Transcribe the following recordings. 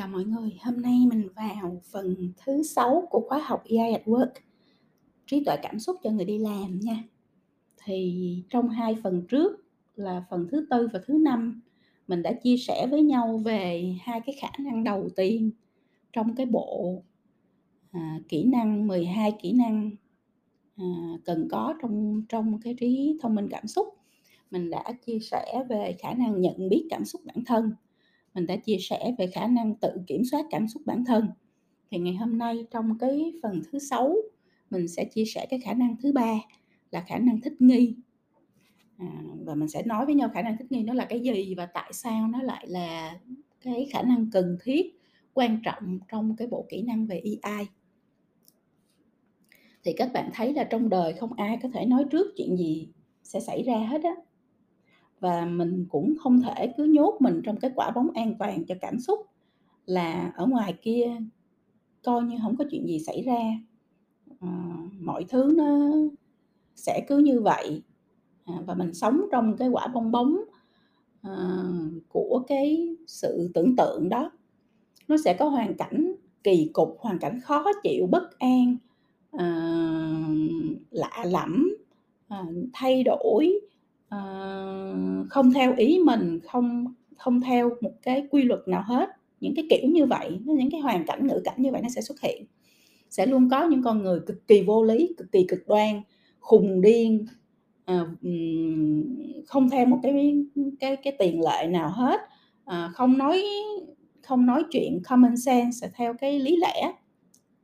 Chào mọi người, hôm nay mình vào phần thứ 6 của khóa học AI at Work trí tuệ cảm xúc cho người đi làm nha. Thì trong hai phần trước là phần thứ tư và thứ năm mình đã chia sẻ với nhau về hai cái khả năng đầu tiên trong cái bộ à, kỹ năng 12 kỹ năng à, cần có trong trong cái trí thông minh cảm xúc. Mình đã chia sẻ về khả năng nhận biết cảm xúc bản thân mình đã chia sẻ về khả năng tự kiểm soát cảm xúc bản thân. Thì ngày hôm nay trong cái phần thứ sáu mình sẽ chia sẻ cái khả năng thứ ba là khả năng thích nghi. À, và mình sẽ nói với nhau khả năng thích nghi nó là cái gì và tại sao nó lại là cái khả năng cần thiết quan trọng trong cái bộ kỹ năng về AI thì các bạn thấy là trong đời không ai có thể nói trước chuyện gì sẽ xảy ra hết á và mình cũng không thể cứ nhốt mình trong cái quả bóng an toàn cho cảm xúc là ở ngoài kia coi như không có chuyện gì xảy ra. À, mọi thứ nó sẽ cứ như vậy. À, và mình sống trong cái quả bong bóng à, của cái sự tưởng tượng đó. Nó sẽ có hoàn cảnh kỳ cục hoàn cảnh khó chịu bất an à, lạ lẫm à, thay đổi. Ờ, không theo ý mình, không không theo một cái quy luật nào hết. Những cái kiểu như vậy, những cái hoàn cảnh, ngữ cảnh như vậy nó sẽ xuất hiện. Sẽ luôn có những con người cực kỳ vô lý, cực kỳ cực đoan, khùng điên, ờ, không theo một cái cái cái tiền lệ nào hết, ờ, không nói không nói chuyện common sense theo cái lý lẽ.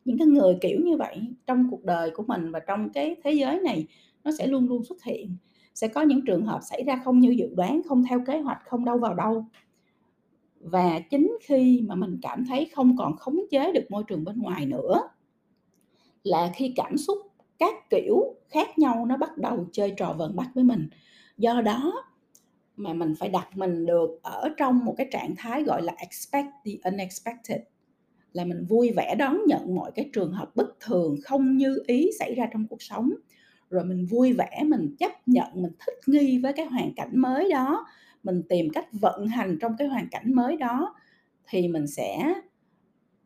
Những cái người kiểu như vậy trong cuộc đời của mình và trong cái thế giới này nó sẽ luôn luôn xuất hiện sẽ có những trường hợp xảy ra không như dự đoán, không theo kế hoạch, không đâu vào đâu. Và chính khi mà mình cảm thấy không còn khống chế được môi trường bên ngoài nữa, là khi cảm xúc các kiểu khác nhau nó bắt đầu chơi trò vần bắt với mình. Do đó mà mình phải đặt mình được ở trong một cái trạng thái gọi là expect the unexpected, là mình vui vẻ đón nhận mọi cái trường hợp bất thường không như ý xảy ra trong cuộc sống rồi mình vui vẻ mình chấp nhận mình thích nghi với cái hoàn cảnh mới đó. Mình tìm cách vận hành trong cái hoàn cảnh mới đó thì mình sẽ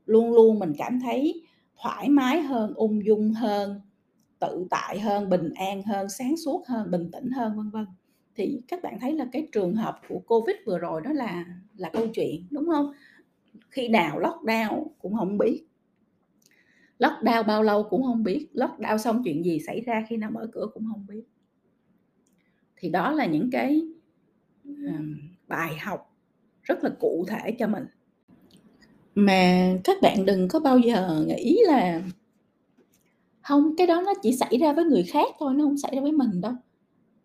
luôn luôn mình cảm thấy thoải mái hơn ung dung hơn tự tại hơn bình an hơn sáng suốt hơn bình tĩnh hơn vân vân. Thì các bạn thấy là cái trường hợp của covid vừa rồi đó là là câu chuyện đúng không? Khi nào lockdown cũng không biết lockdown bao lâu cũng không biết. Lockdown xong chuyện gì xảy ra khi nào mở cửa cũng không biết. Thì đó là những cái bài học rất là cụ thể cho mình. Mà các bạn đừng có bao giờ nghĩ là không, cái đó nó chỉ xảy ra với người khác thôi, nó không xảy ra với mình đâu.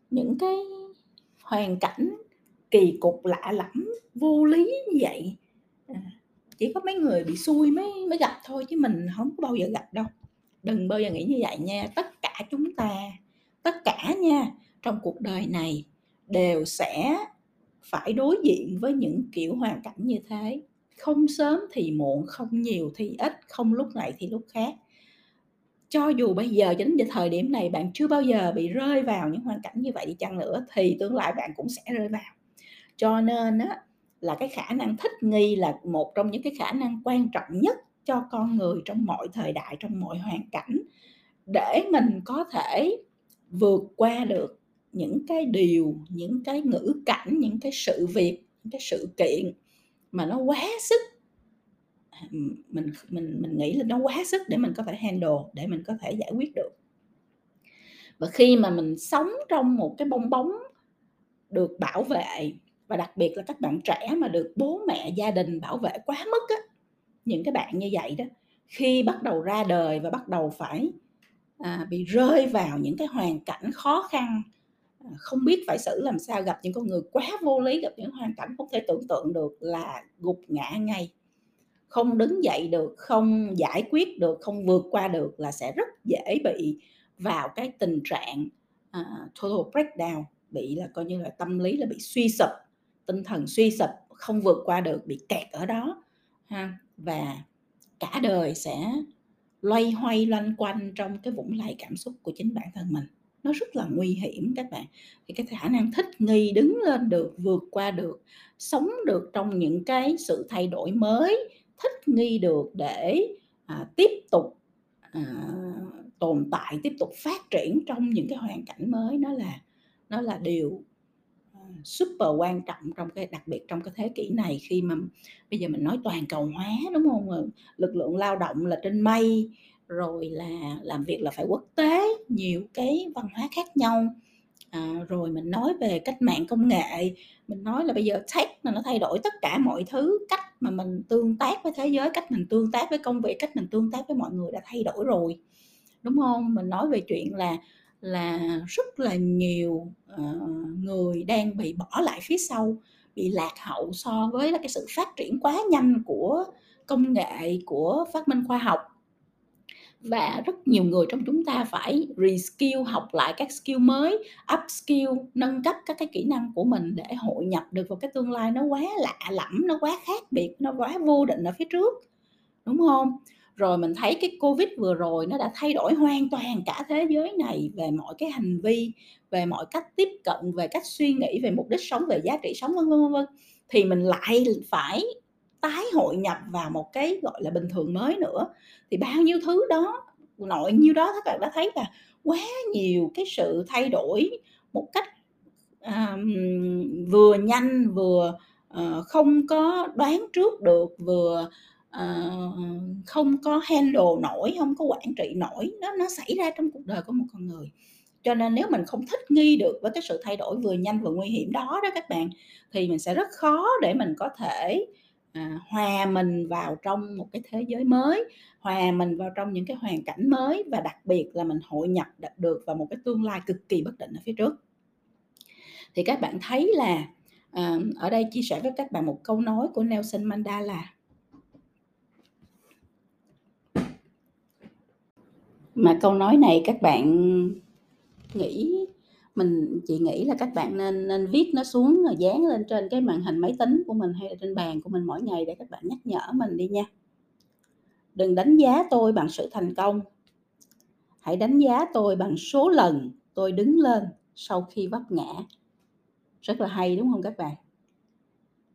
Những cái hoàn cảnh kỳ cục lạ lẫm, vô lý như vậy chỉ có mấy người bị xui mới mới gặp thôi chứ mình không có bao giờ gặp đâu. Đừng bao giờ nghĩ như vậy nha. Tất cả chúng ta, tất cả nha, trong cuộc đời này đều sẽ phải đối diện với những kiểu hoàn cảnh như thế. Không sớm thì muộn, không nhiều thì ít, không lúc này thì lúc khác. Cho dù bây giờ đến thời điểm này bạn chưa bao giờ bị rơi vào những hoàn cảnh như vậy đi chăng nữa thì tương lai bạn cũng sẽ rơi vào. Cho nên á là cái khả năng thích nghi là một trong những cái khả năng quan trọng nhất cho con người trong mọi thời đại, trong mọi hoàn cảnh, để mình có thể vượt qua được những cái điều, những cái ngữ cảnh, những cái sự việc, những cái sự kiện mà nó quá sức. Mình mình mình nghĩ là nó quá sức để mình có thể handle, để mình có thể giải quyết được. Và khi mà mình sống trong một cái bong bóng được bảo vệ và đặc biệt là các bạn trẻ mà được bố mẹ gia đình bảo vệ quá mức á những cái bạn như vậy đó khi bắt đầu ra đời và bắt đầu phải à, bị rơi vào những cái hoàn cảnh khó khăn à, không biết phải xử làm sao gặp những con người quá vô lý gặp những hoàn cảnh không thể tưởng tượng được là gục ngã ngay. Không đứng dậy được không giải quyết được không vượt qua được là sẽ rất dễ bị vào cái tình trạng uh, total breakdown bị là coi như là tâm lý là bị suy sụp tinh thần suy sụp không vượt qua được bị kẹt ở đó ha. Và cả đời sẽ loay hoay loanh quanh trong cái vũng lầy cảm xúc của chính bản thân mình. Nó rất là nguy hiểm các bạn. Thì cái khả năng thích nghi đứng lên được vượt qua được sống được trong những cái sự thay đổi mới thích nghi được để à, tiếp tục à, tồn tại tiếp tục phát triển trong những cái hoàn cảnh mới nó là nó là điều super quan trọng trong cái đặc biệt trong cái thế kỷ này khi mà bây giờ mình nói toàn cầu hóa đúng không? Lực lượng lao động là trên mây rồi là làm việc là phải quốc tế nhiều cái văn hóa khác nhau. À, rồi mình nói về cách mạng công nghệ mình nói là bây giờ tech là nó thay đổi tất cả mọi thứ cách mà mình tương tác với thế giới cách mình tương tác với công việc cách mình tương tác với mọi người đã thay đổi rồi đúng không? Mình nói về chuyện là là rất là nhiều uh, người đang bị bỏ lại phía sau bị lạc hậu so với cái sự phát triển quá nhanh của công nghệ của phát minh khoa học. Và rất nhiều người trong chúng ta phải reskill học lại các skill mới upskill nâng cấp các cái kỹ năng của mình để hội nhập được vào cái tương lai nó quá lạ lẫm nó quá khác biệt nó quá vô định ở phía trước. Đúng không? Rồi mình thấy cái covid vừa rồi nó đã thay đổi hoàn toàn cả thế giới này về mọi cái hành vi về mọi cách tiếp cận về cách suy nghĩ về mục đích sống về giá trị sống vân vân vân thì mình lại phải tái hội nhập vào một cái gọi là bình thường mới nữa. Thì bao nhiêu thứ đó nội nhiêu đó các bạn đã thấy là quá nhiều cái sự thay đổi một cách um, vừa nhanh vừa uh, không có đoán trước được vừa Ờ, không có handle nổi không có quản trị nổi nó nó xảy ra trong cuộc đời của một con người. Cho nên nếu mình không thích nghi được với cái sự thay đổi vừa nhanh vừa nguy hiểm đó đó các bạn thì mình sẽ rất khó để mình có thể à, hòa mình vào trong một cái thế giới mới hòa mình vào trong những cái hoàn cảnh mới và đặc biệt là mình hội nhập được vào một cái tương lai cực kỳ bất định ở phía trước. Thì các bạn thấy là à, ở đây chia sẻ với các bạn một câu nói của Nelson Mandela mà câu nói này các bạn nghĩ mình chị nghĩ là các bạn nên nên viết nó xuống rồi dán lên trên cái màn hình máy tính của mình hay là trên bàn của mình mỗi ngày để các bạn nhắc nhở mình đi nha. Đừng đánh giá tôi bằng sự thành công. Hãy đánh giá tôi bằng số lần tôi đứng lên sau khi vấp ngã. Rất là hay đúng không các bạn?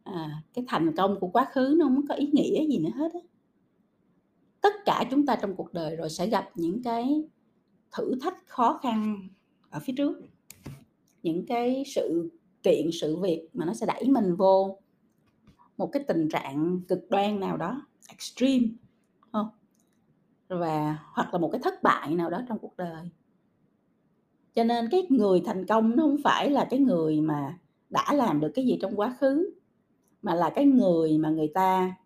À, cái thành công của quá khứ nó không có ý nghĩa gì nữa hết á tất cả chúng ta trong cuộc đời rồi sẽ gặp những cái thử thách khó khăn ở phía trước. Những cái sự kiện, sự việc mà nó sẽ đẩy mình vô một cái tình trạng cực đoan nào đó, extreme không? Và, hoặc là một cái thất bại nào đó trong cuộc đời. Cho nên cái người thành công nó không phải là cái người mà đã làm được cái gì trong quá khứ, mà là cái người mà người ta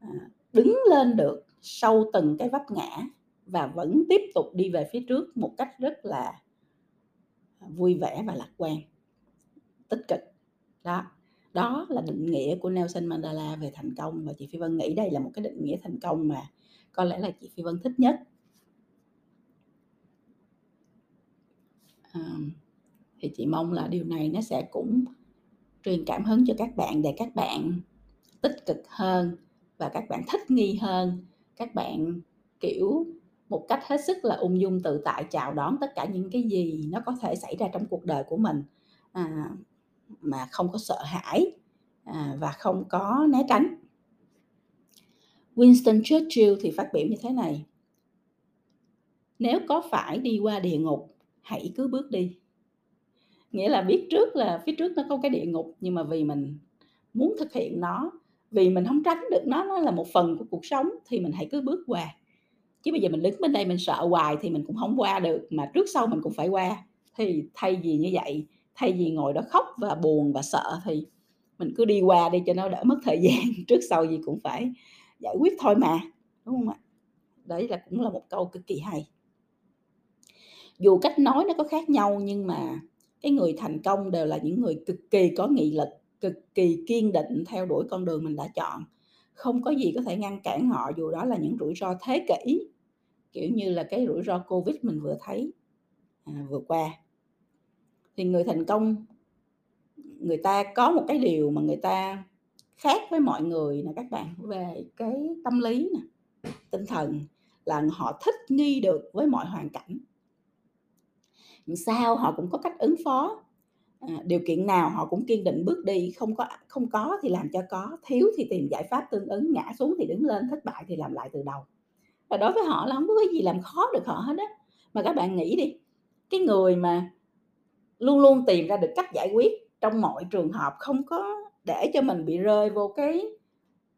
à, đứng lên được sau từng cái vấp ngã và vẫn tiếp tục đi về phía trước một cách rất là vui vẻ và lạc quan tích cực. Đó đó là định nghĩa của Nelson Mandela về thành công. Và chị Phi Vân nghĩ đây là một cái định nghĩa thành công mà có lẽ là chị Phi Vân thích nhất. À, thì chị mong là điều này nó sẽ cũng truyền cảm hứng cho các bạn để các bạn tích cực hơn và các bạn thích nghi hơn các bạn kiểu một cách hết sức là ung dung tự tại chào đón tất cả những cái gì nó có thể xảy ra trong cuộc đời của mình à, mà không có sợ hãi à, và không có né tránh. Winston Churchill thì phát biểu như thế này nếu có phải đi qua địa ngục hãy cứ bước đi. Nghĩa là biết trước là phía trước nó có cái địa ngục nhưng mà vì mình muốn thực hiện nó vì mình không tránh được nó nó là một phần của cuộc sống thì mình hãy cứ bước qua. Chứ bây giờ mình đứng bên đây mình sợ hoài thì mình cũng không qua được, mà trước sau mình cũng phải qua. Thì thay vì như vậy, thay vì ngồi đó khóc và buồn và sợ thì mình cứ đi qua đi cho nó đỡ mất thời gian, trước sau gì cũng phải giải quyết thôi mà, đúng không ạ? Đấy là cũng là một câu cực kỳ hay. Dù cách nói nó có khác nhau nhưng mà cái người thành công đều là những người cực kỳ có nghị lực cực kỳ kiên định theo đuổi con đường mình đã chọn. Không có gì có thể ngăn cản họ dù đó là những rủi ro thế kỷ kiểu như là cái rủi ro covid mình vừa thấy à, vừa qua. Thì người thành công người ta có một cái điều mà người ta khác với mọi người nè các bạn về cái tâm lý nè tinh thần là họ thích nghi được với mọi hoàn cảnh. Sao họ cũng có cách ứng phó à, điều kiện nào họ cũng kiên định bước đi, không có không có thì làm cho có, thiếu thì tìm giải pháp tương ứng, ngã xuống thì đứng lên, thất bại thì làm lại từ đầu. Và đối với họ là không có cái gì làm khó được họ hết á. Mà các bạn nghĩ đi, cái người mà luôn luôn tìm ra được cách giải quyết trong mọi trường hợp, không có để cho mình bị rơi vô cái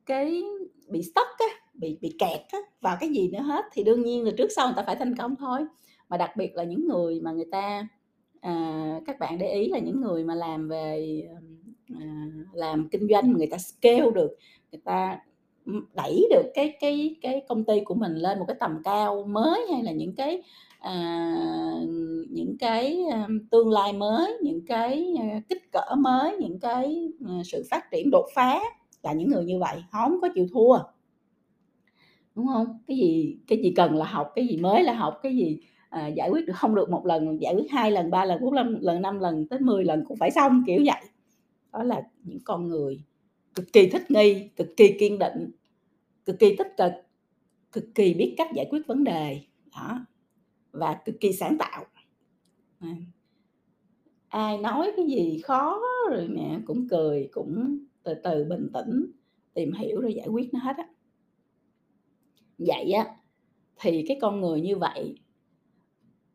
cái bị stuck á, bị bị kẹt á, vào cái gì nữa hết thì đương nhiên là trước sau người ta phải thành công thôi. Mà đặc biệt là những người mà người ta à, các bạn để ý là những người mà làm về, à, làm kinh doanh mà người ta scale được, người ta, đẩy được cái cái cái công ty của mình lên một cái tầm cao mới, hay là những cái, à, những cái, à, tương lai mới, những cái, à, kích cỡ mới, những cái, à, sự phát triển đột phá là những người như vậy, không có chịu thua. Đúng không Cái gì cái gì cần là học, cái gì mới là học, cái gì, à, giải quyết được không được một lần, giải quyết hai lần, ba lần, bốn lần lần, năm lần tới 10 lần cũng phải xong, kiểu vậy. Đó là những con người cực kỳ thích nghi, cực kỳ kiên định, cực kỳ tích cực, cực kỳ biết cách giải quyết vấn đề, đó, và cực kỳ sáng tạo. À. Ai nói cái gì khó rồi nè, cũng cười, cũng từ từ bình tĩnh, tìm hiểu rồi giải quyết nó hết á. Vậy á, thì cái con người như vậy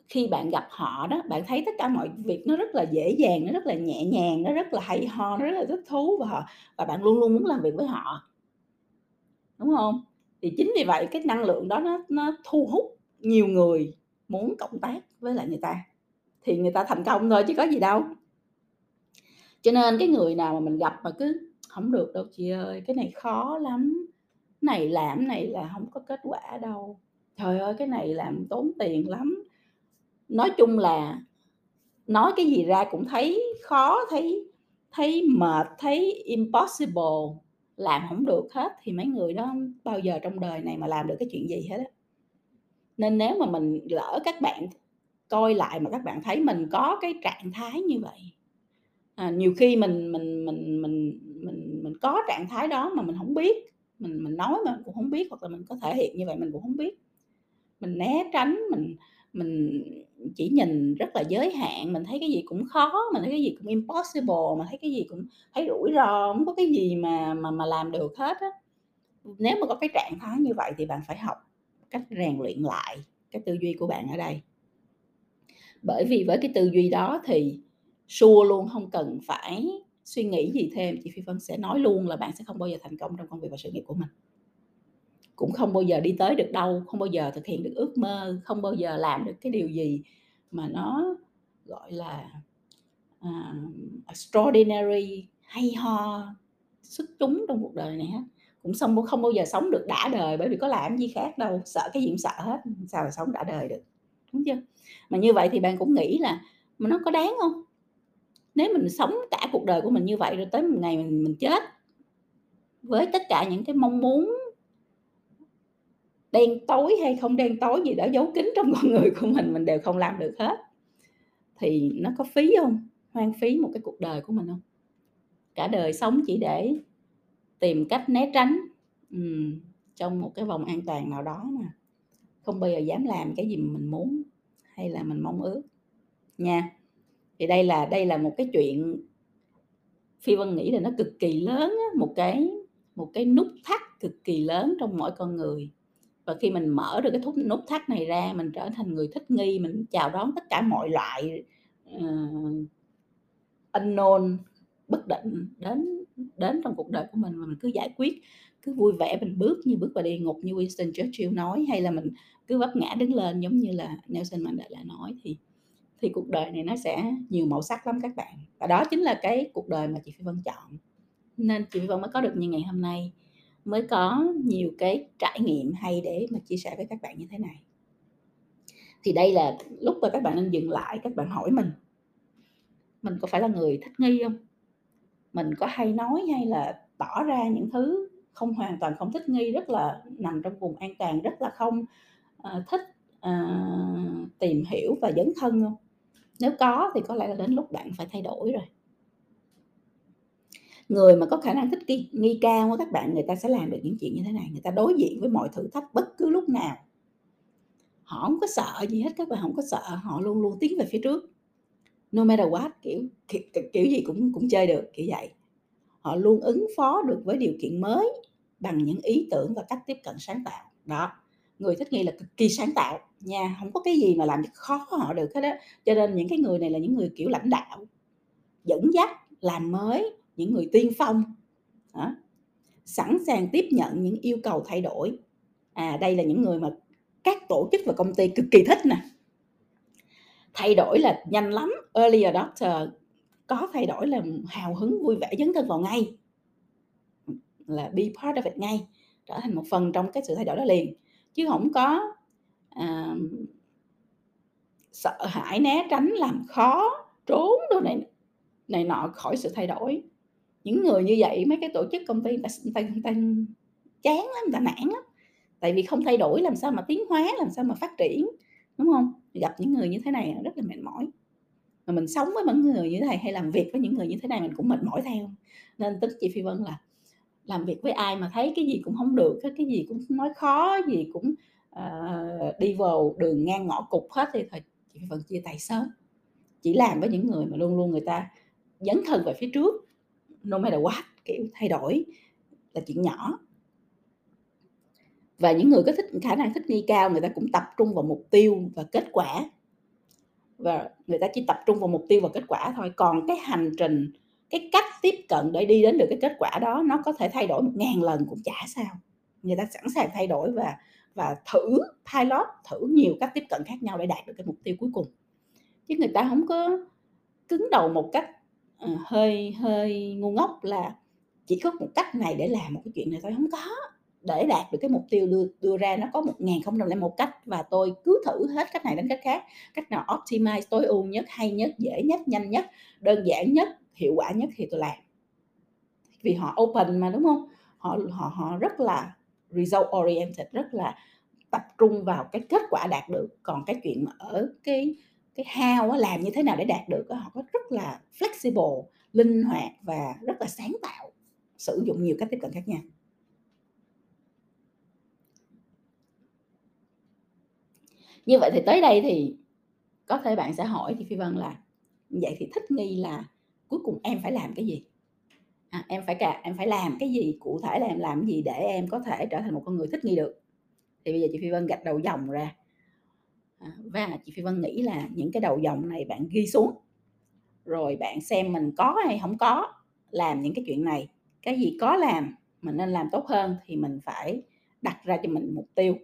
khi bạn gặp họ đó, bạn thấy tất cả mọi việc nó rất là dễ dàng, nó rất là nhẹ nhàng, nó rất là hay ho, nó rất là thích thú và họ và bạn luôn luôn muốn làm việc với họ. Đúng hông? Thì chính vì vậy cái năng lượng đó nó nó thu hút nhiều người muốn cộng tác với lại người ta, thì người ta thành công thôi chứ có gì đâu. Cho nên cái người nào mà mình gặp mà cứ "Hổng được đâu chị ơi, cái này khó lắm, này làm này là hông có kết quả đâu, trời ơi, cái này làm tốn tiền lắm." Nói chung là nói cái gì ra cũng thấy khó, thấy thấy mệt, thấy impossible, làm không được hết thì mấy người đó bao giờ trong đời này mà làm được cái chuyện gì hết á. Nên nếu mà mình lỡ các bạn coi lại mà các bạn thấy mình có cái trạng thái như vậy, à, nhiều khi mình mình mình mình mình mình có trạng thái đó mà mình không biết, mình mình nói mà cũng không biết, hoặc là mình có thể hiện như vậy mình cũng không biết. Mình né tránh, mình mình chỉ nhìn rất là giới hạn, mình thấy cái gì cũng khó, mình thấy cái gì cũng impossible, mà thấy cái gì cũng thấy rủi ro, không có cái gì mà mà mà làm được hết á. Nếu mà có cái trạng thái như vậy thì bạn phải học cách rèn luyện lại cái tư duy của bạn ở đây. Bởi vì với cái tư duy đó thì sure luôn, không cần phải suy nghĩ gì thêm, chị Phi Vân sẽ nói luôn là bạn sẽ không bao giờ thành công trong công việc và sự nghiệp của mình. Cũng không bao giờ đi tới được đâu, không bao giờ thực hiện được ước mơ, không bao giờ làm được cái điều gì mà nó, gọi là, uh, extraordinary, hay ho, xuất chúng trong cuộc đời này hết. Cũng xong không bao giờ sống được đã đời, bởi vì có làm gì khác đâu, sợ cái gì cũng sợ hết, sao mà sống đã đời được, đúng chưa? Mà như vậy thì bạn cũng nghĩ là mà nó có đáng không? Nếu mình sống cả cuộc đời của mình như vậy rồi tới một ngày mình mình chết với tất cả những cái mong muốn đen tối hay không đen tối gì đó giấu kín trong con người của mình, mình đều không làm được hết, thì nó có phí không? Hoang phí một cái cuộc đời của mình không? Cả đời sống chỉ để tìm cách né tránh, ừ, trong một cái vòng an toàn nào đó mà. Không bao giờ dám làm cái gì mình muốn hay là mình mong ước, nha. Thì đây là đây là một cái chuyện Phi Vân nghĩ là nó cực kỳ lớn á, một cái một cái nút thắt cực kỳ lớn trong mỗi con người. Và khi mình mở được cái thúc nút thắt này ra, mình trở thành người thích nghi, mình chào đón tất cả mọi loại, uh, unknown, bất định đến đến trong cuộc đời của mình mà mình cứ giải quyết, cứ vui vẻ mình bước như bước vào địa ngục như Winston Churchill nói, hay là mình cứ vấp ngã đứng lên giống như là Nelson Mandela nói thì thì cuộc đời này nó sẽ nhiều màu sắc lắm các bạn. Và đó chính là cái cuộc đời mà chị Phi Vân chọn. Nên chị Phi Vân mới có được như ngày hôm nay, mới có nhiều cái trải nghiệm hay để mà chia sẻ với các bạn như thế này. Thì đây là lúc mà các bạn nên dừng lại, các bạn hỏi mình mình có phải là người thích nghi không? Mình có hay nói hay là tỏ ra những thứ không hoàn toàn không thích nghi, rất là nằm trong vùng an toàn, rất là không, uh, thích, uh, tìm hiểu và dấn thân không Nếu có thì có lẽ là đến lúc bạn phải thay đổi rồi. Người mà có khả năng thích nghi nghi cao các bạn, người ta sẽ làm được những chuyện như thế này, người ta đối diện với mọi thử thách bất cứ lúc nào. Họ không có sợ gì hết, các bạn không có sợ, họ luôn luôn tiến về phía trước. no matter what kiểu kiểu, kiểu gì cũng cũng chơi được kiểu vậy họ luôn ứng phó được với điều kiện mới bằng những ý tưởng và cách tiếp cận sáng tạo đó người thích nghi là cực kỳ sáng tạo nha không có cái gì mà làm khó họ được hết á cho nên những cái người này là những người kiểu lãnh đạo dẫn dắt làm mới những người tiên phong. Đó. sẵn sàng tiếp nhận những yêu cầu thay đổi. À đây là những người mà các tổ chức và công ty cực kỳ thích nè. Thay đổi là nhanh lắm. Early adopter có thay đổi là hào hứng vui vẻ dấn thân vào ngay. Là be part of it ngay. Trở thành một phần trong cái sự thay đổi đó liền. Chứ không có à, sợ hãi né tránh làm khó trốn đồ này này nọ khỏi sự thay đổi những người như vậy mấy cái tổ chức công ty người ta, người ta, người ta chán lắm người ta nản lắm. Tại vì không thay đổi làm sao mà tiến hóa làm sao mà phát triển đúng không? Gặp những người như thế này rất là mệt mỏi. Mà mình sống với những người như thế này hay làm việc với những người như thế này mình cũng mệt mỏi theo. Nên tính chị phi vân là làm việc với ai mà thấy cái gì cũng không được cái gì cũng nói khó gì cũng uh, đi vào đường ngang ngõ cục hết thì thôi chị phi vân chia tay sớm. Chỉ làm với những người mà luôn luôn người ta dấn thân về phía trước no matter what, kiểu, thay đổi là chuyện nhỏ. Và những người có thích, khả năng thích nghi cao, người ta cũng tập trung vào mục tiêu và kết quả. Và người ta chỉ tập trung vào mục tiêu và kết quả thôi. Còn cái hành trình, cái cách tiếp cận để đi đến được cái kết quả đó, nó có thể thay đổi một ngàn lần cũng chả sao. Người ta sẵn sàng thay đổi và và thử pilot, thử nhiều cách tiếp cận khác nhau để đạt được cái mục tiêu cuối cùng. Chứ người ta không có cứng đầu một cách uh, hơi hơi ngu ngốc là chỉ có một cách này để làm một cái chuyện này thôi không có để đạt được cái mục tiêu đưa, đưa ra nó có một ngàn không trăm một cách và tôi cứ thử hết cách này đến cách khác. Cách nào optimize tối ưu nhất hay nhất dễ nhất nhanh nhất đơn giản nhất hiệu quả nhất thì tôi làm. Vì họ open mà đúng không? Họ họ họ rất là result oriented rất là tập trung vào cái kết quả đạt được. Còn cái chuyện mà ở cái cái how làm như thế nào để đạt được họ có rất là flexible linh hoạt và rất là sáng tạo sử dụng nhiều cách tiếp cận khác nhau. Như vậy thì tới đây thì có thể bạn sẽ hỏi thì phi vân là vậy thì thích nghi là cuối cùng em phải làm cái gì? À, em phải cả em phải làm cái gì cụ thể là em làm gì để em có thể trở thành một con người thích nghi được? Thì bây giờ chị phi vân gạch đầu dòng ra và chị phi vân nghĩ là những cái đầu dòng này bạn ghi xuống. Rồi bạn xem mình có hay không có làm những cái chuyện này. Cái gì có làm mình nên làm tốt hơn thì mình phải đặt ra cho mình mục tiêu.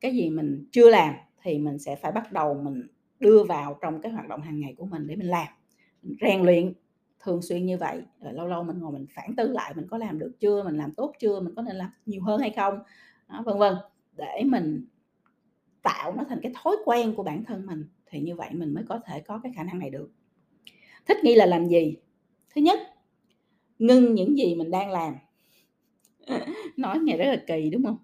Cái gì mình chưa làm thì mình sẽ phải bắt đầu mình đưa vào trong cái hoạt động hàng ngày của mình để mình làm. Mình rèn luyện thường xuyên như vậy rồi lâu lâu mình ngồi mình phản tư lại mình có làm được chưa mình làm tốt chưa mình có nên làm nhiều hơn hay không đó, vân vân. Để mình tạo nó thành cái thói quen của bản thân mình, thì như vậy mình mới có thể có cái khả năng này được. Thích nghi là làm gì? Thứ nhất, ngưng những gì mình đang làm. Nói nghe rất là kỳ, đúng không?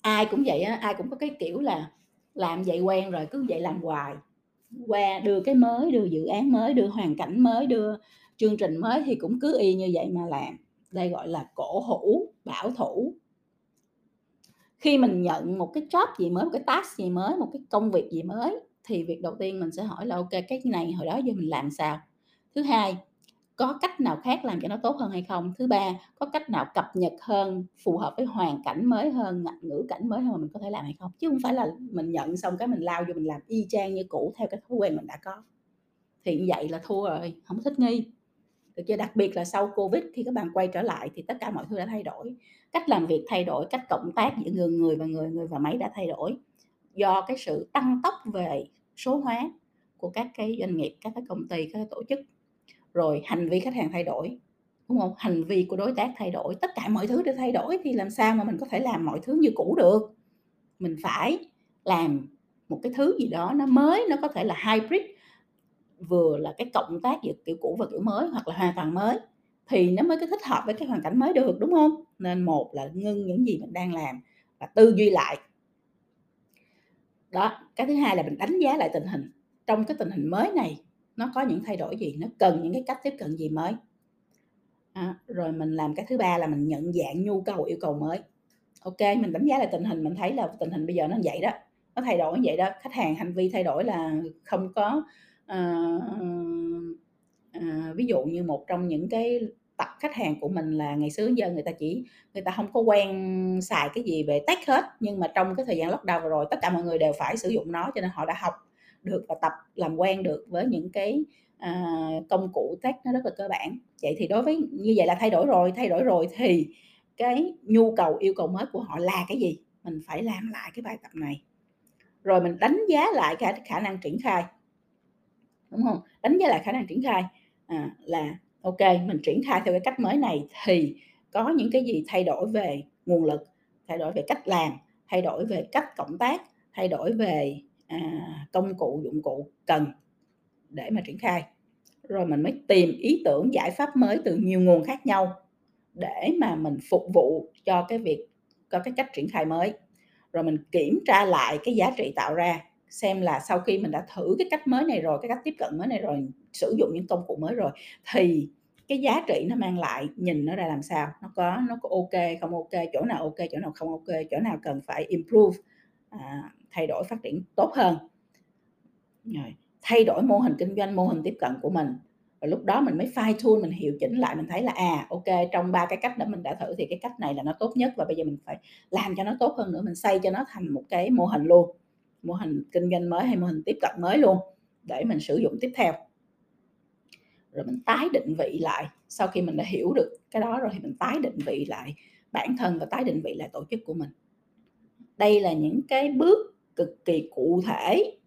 Ai cũng vậy á, ai cũng có cái kiểu là làm vậy quen rồi cứ vậy làm hoài. Qua đưa cái mới, đưa dự án mới, đưa hoàn cảnh mới, đưa chương trình mới thì cũng cứ y như vậy mà làm. Đây gọi là cổ hủ, bảo thủ khi mình nhận một cái job gì mới, một cái task gì mới, một cái công việc gì mới, thì việc đầu tiên mình sẽ hỏi là, ok, cái này hồi đó giờ mình làm sao? Thứ hai, có cách nào khác làm cho nó tốt hơn hay không? Thứ ba, có cách nào cập nhật hơn, phù hợp với hoàn cảnh mới hơn ngữ cảnh mới hơn mà mình có thể làm hay không? Chứ không phải là mình nhận xong cái mình lao vô mình làm y chang như cũ theo cái thói quen mình đã có. Thì như vậy là thua rồi không thích nghi được chưa đặc biệt là sau covid, khi các bạn quay trở lại thì tất cả mọi thứ đã thay đổi. Cách làm việc thay đổi, cách cộng tác giữa người người và người người và máy đã thay đổi. Do cái sự tăng tốc về số hóa của các cái doanh nghiệp, các cái công ty, các cái tổ chức. Rồi hành vi khách hàng thay đổi, đúng không? Hành vi của đối tác thay đổi, tất cả mọi thứ đều thay đổi thì làm sao mà mình có thể làm mọi thứ như cũ được? Mình phải làm một cái thứ gì đó nó mới, nó có thể là hybrid vừa là cái cộng tác giữa kiểu cũ và kiểu mới hoặc là hoàn toàn mới thì nó mới có thích hợp với cái hoàn cảnh mới được đúng không? Nên một là ngưng những gì mình đang làm và tư duy lại. Đó cái thứ hai là mình đánh giá lại tình hình. Trong cái tình hình mới này nó có những thay đổi gì? Nó cần những cái cách tiếp cận gì mới? À, rồi mình làm cái thứ ba là mình nhận dạng nhu cầu yêu cầu mới. Ok mình đánh giá lại tình hình mình thấy là tình hình bây giờ nó vậy đó nó thay đổi như vậy đó. Khách hàng hành vi thay đổi là không có à, ví dụ như một trong những cái tập khách hàng của mình là ngày xưa giờ người ta chỉ người ta không có quen xài cái gì về tech hết nhưng mà trong cái thời gian lockdown vừa rồi tất cả mọi người đều phải sử dụng nó cho nên họ đã học được và tập làm quen được với những cái à, công cụ tech nó rất là cơ bản. Vậy thì đối với như vậy là thay đổi rồi thay đổi rồi thì cái nhu cầu yêu cầu mới của họ là cái gì? Mình phải làm lại cái bài tập này. Rồi mình đánh giá lại cái khả năng triển khai đúng không? Đánh giá lại khả năng triển khai. À, là ok mình triển khai theo cái cách mới này thì có những cái gì thay đổi về nguồn lực thay đổi về cách làm thay đổi về cách cộng tác thay đổi về à, công cụ dụng cụ cần để mà triển khai. Rồi mình mới tìm ý tưởng giải pháp mới từ nhiều nguồn khác nhau để mà mình phục vụ cho cái việc cho cái cách triển khai mới. Rồi mình kiểm tra lại cái giá trị tạo ra xem là sau khi mình đã thử cái cách mới này rồi cái cách tiếp cận mới này rồi sử dụng những công cụ mới rồi thì cái giá trị nó mang lại nhìn nó ra làm sao? Nó có nó có ok không ok chỗ nào ok chỗ nào không ok chỗ nào cần phải improve à, thay đổi phát triển tốt hơn. Rồi thay đổi mô hình kinh doanh mô hình tiếp cận của mình. Và lúc đó mình mới fine tune mình hiệu chỉnh lại mình thấy là à ok trong ba cái cách đó mình đã thử thì cái cách này là nó tốt nhất và bây giờ mình phải làm cho nó tốt hơn nữa mình xây cho nó thành một cái mô hình luôn mô hình kinh doanh mới hay mô hình tiếp cận mới luôn, để mình sử dụng tiếp theo. Rồi mình tái định vị lại. Sau khi mình đã hiểu được cái đó rồi thì mình tái định vị lại bản thân và tái định vị lại tổ chức của mình. Đây là những cái bước cực kỳ cụ thể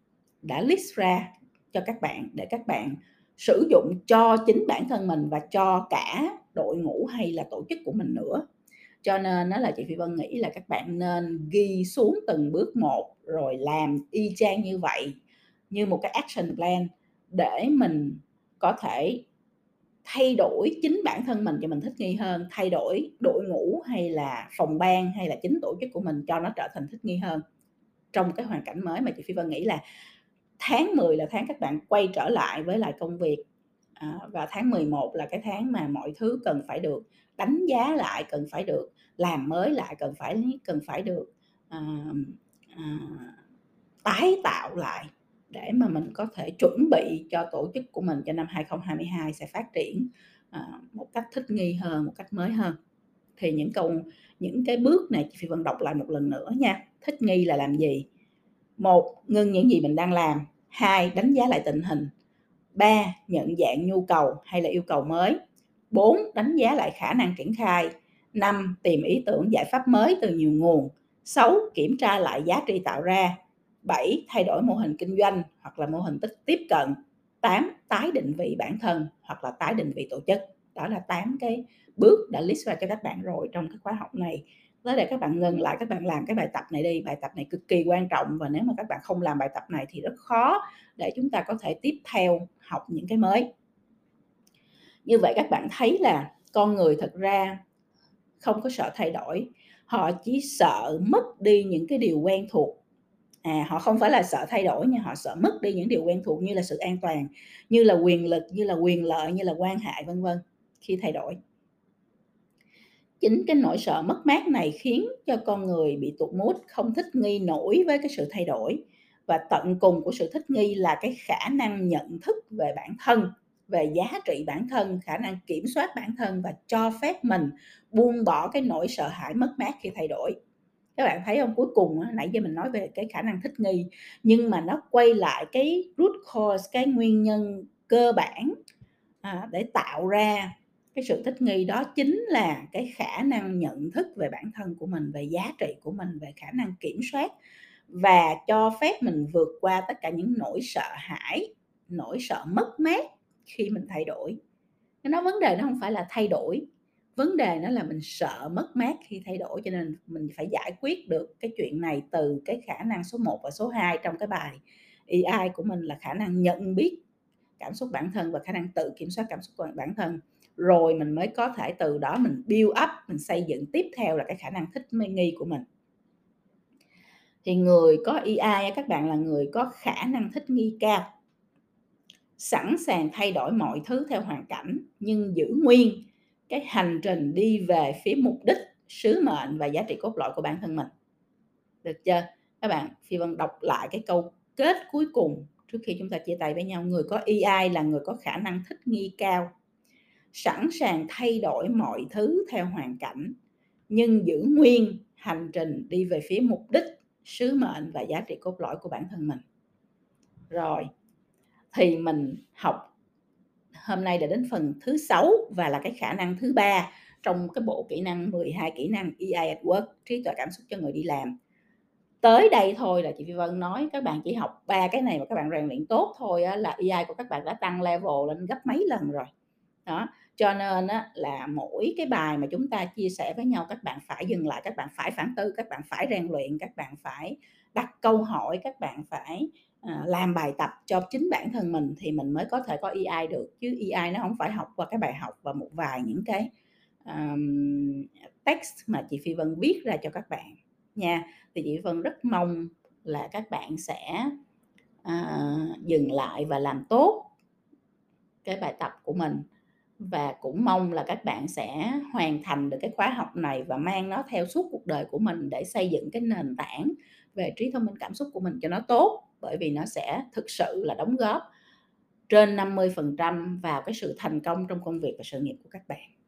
đã list ra cho các bạn để các bạn sử dụng cho chính bản thân mình và cho cả đội ngũ hay là tổ chức của mình nữa cho nên nó là chị Phi Vân nghĩ là các bạn nên ghi xuống từng bước một rồi làm y chang như vậy như một cái action plan để mình có thể thay đổi chính bản thân mình cho mình thích nghi hơn thay đổi đội ngũ hay là phòng ban hay là chính tổ chức của mình cho nó trở thành thích nghi hơn. Trong cái hoàn cảnh mới mà chị Phi Vân nghĩ là tháng 10 là tháng các bạn quay trở lại với lại công việc à, và tháng 11 là cái tháng mà mọi thứ cần phải được đánh giá lại cần phải được làm mới lại cần phải cần phải được uh, uh, tái tạo lại để mà mình có thể chuẩn bị cho tổ chức của mình cho năm 2022 sẽ phát triển uh, một cách thích nghi hơn một cách mới hơn. Thì những câu những cái bước này chị Phi Vân đọc lại một lần nữa nha. Thích nghi là làm gì? Một ngưng những gì mình đang làm. Hai đánh giá lại tình hình. Ba nhận dạng nhu cầu hay là yêu cầu mới bốn, đánh giá lại khả năng triển khai. Năm, tìm ý tưởng giải pháp mới từ nhiều nguồn. Sáu, kiểm tra lại giá trị tạo ra. 7. Thay đổi mô hình kinh doanh hoặc là mô hình tiếp cận. 8. Tái định vị bản thân hoặc là tái định vị tổ chức. Đó là 8 cái bước đã list ra cho các bạn rồi trong cái khóa học này. Đó để các bạn ngừng lại, các bạn làm cái bài tập này đi. Bài tập này cực kỳ quan trọng và nếu mà các bạn không làm bài tập này thì rất khó để chúng ta có thể tiếp theo học những cái mới như vậy các bạn thấy là con người thật ra không có sợ thay đổi. Họ chỉ sợ mất đi những cái điều quen thuộc. À họ không phải là sợ thay đổi nhưng họ sợ mất đi những điều quen thuộc như là sự an toàn, như là quyền lực, như là quyền lợi, như là quan hệ vân vân, khi thay đổi. Chính cái nỗi sợ mất mát này khiến cho con người bị tụt mút không thích nghi nổi với cái sự thay đổi. Và tận cùng của sự thích nghi là cái khả năng nhận thức về bản thân về giá trị bản thân khả năng kiểm soát bản thân và cho phép mình buông bỏ cái nỗi sợ hãi mất mát khi thay đổi. Các bạn thấy không? Cuối cùng nãy giờ mình nói về cái khả năng thích nghi nhưng mà nó quay lại cái root cause cái nguyên nhân cơ bản à, để tạo ra cái sự thích nghi đó chính là cái khả năng nhận thức về bản thân của mình về giá trị của mình về khả năng kiểm soát và cho phép mình vượt qua tất cả những nỗi sợ hãi nỗi sợ mất mát khi mình thay đổi. Nó vấn đề nó không phải là thay đổi, vấn đề nó là mình sợ mất mát khi thay đổi, cho nên mình phải giải quyết được cái chuyện này từ cái khả năng số 1 và số 2 trong cái bài EI của mình là khả năng nhận biết cảm xúc bản thân và khả năng tự kiểm soát cảm xúc của bản thân. Rồi mình mới có thể từ đó mình build up, mình xây dựng tiếp theo là cái khả năng thích nghi của mình. Thì người có EI các bạn là người có khả năng thích nghi cao sẵn sàng thay đổi mọi thứ theo hoàn cảnh nhưng giữ nguyên cái hành trình đi về phía mục đích sứ mệnh và giá trị cốt lõi của bản thân mình được chưa các bạn phi vân đọc lại cái câu kết cuối cùng trước khi chúng ta chia tay với nhau. Người có EI là người có khả năng thích nghi cao, sẵn sàng thay đổi mọi thứ theo hoàn cảnh, nhưng giữ nguyên hành trình đi về phía mục đích, sứ mệnh và giá trị cốt lõi của bản thân mình. Rồi, thì mình học hôm nay đã đến phần thứ sáu và là cái khả năng thứ ba trong cái bộ kỹ năng 12 kỹ năng EI at Work, trí tuệ cảm xúc cho người đi làm. Tới đây thôi là chị Phi Vân nói các bạn chỉ học ba cái này mà các bạn rèn luyện tốt thôi á, là EI của các bạn đã tăng level lên gấp mấy lần rồi. Đó, cho nên á, là mỗi cái bài mà chúng ta chia sẻ với nhau các bạn phải dừng lại, các bạn phải phản tư, các bạn phải rèn luyện, các bạn phải đặt câu hỏi, các bạn phải À, làm bài tập cho chính bản thân mình thì mình mới có thể có EI được. Chứ EI nó không phải học qua cái bài học và một vài những cái um, text mà chị Phi Vân viết ra cho các bạn nha. Thì chị Vân rất mong là các bạn sẽ uh, dừng lại và làm tốt cái bài tập của mình. Và cũng mong là các bạn sẽ hoàn thành được cái khóa học này và mang nó theo suốt cuộc đời của mình để xây dựng cái nền tảng về trí thông minh cảm xúc của mình cho nó tốt bởi vì nó sẽ thực sự là đóng góp trên 50% vào cái sự thành công trong công việc và sự nghiệp của các bạn.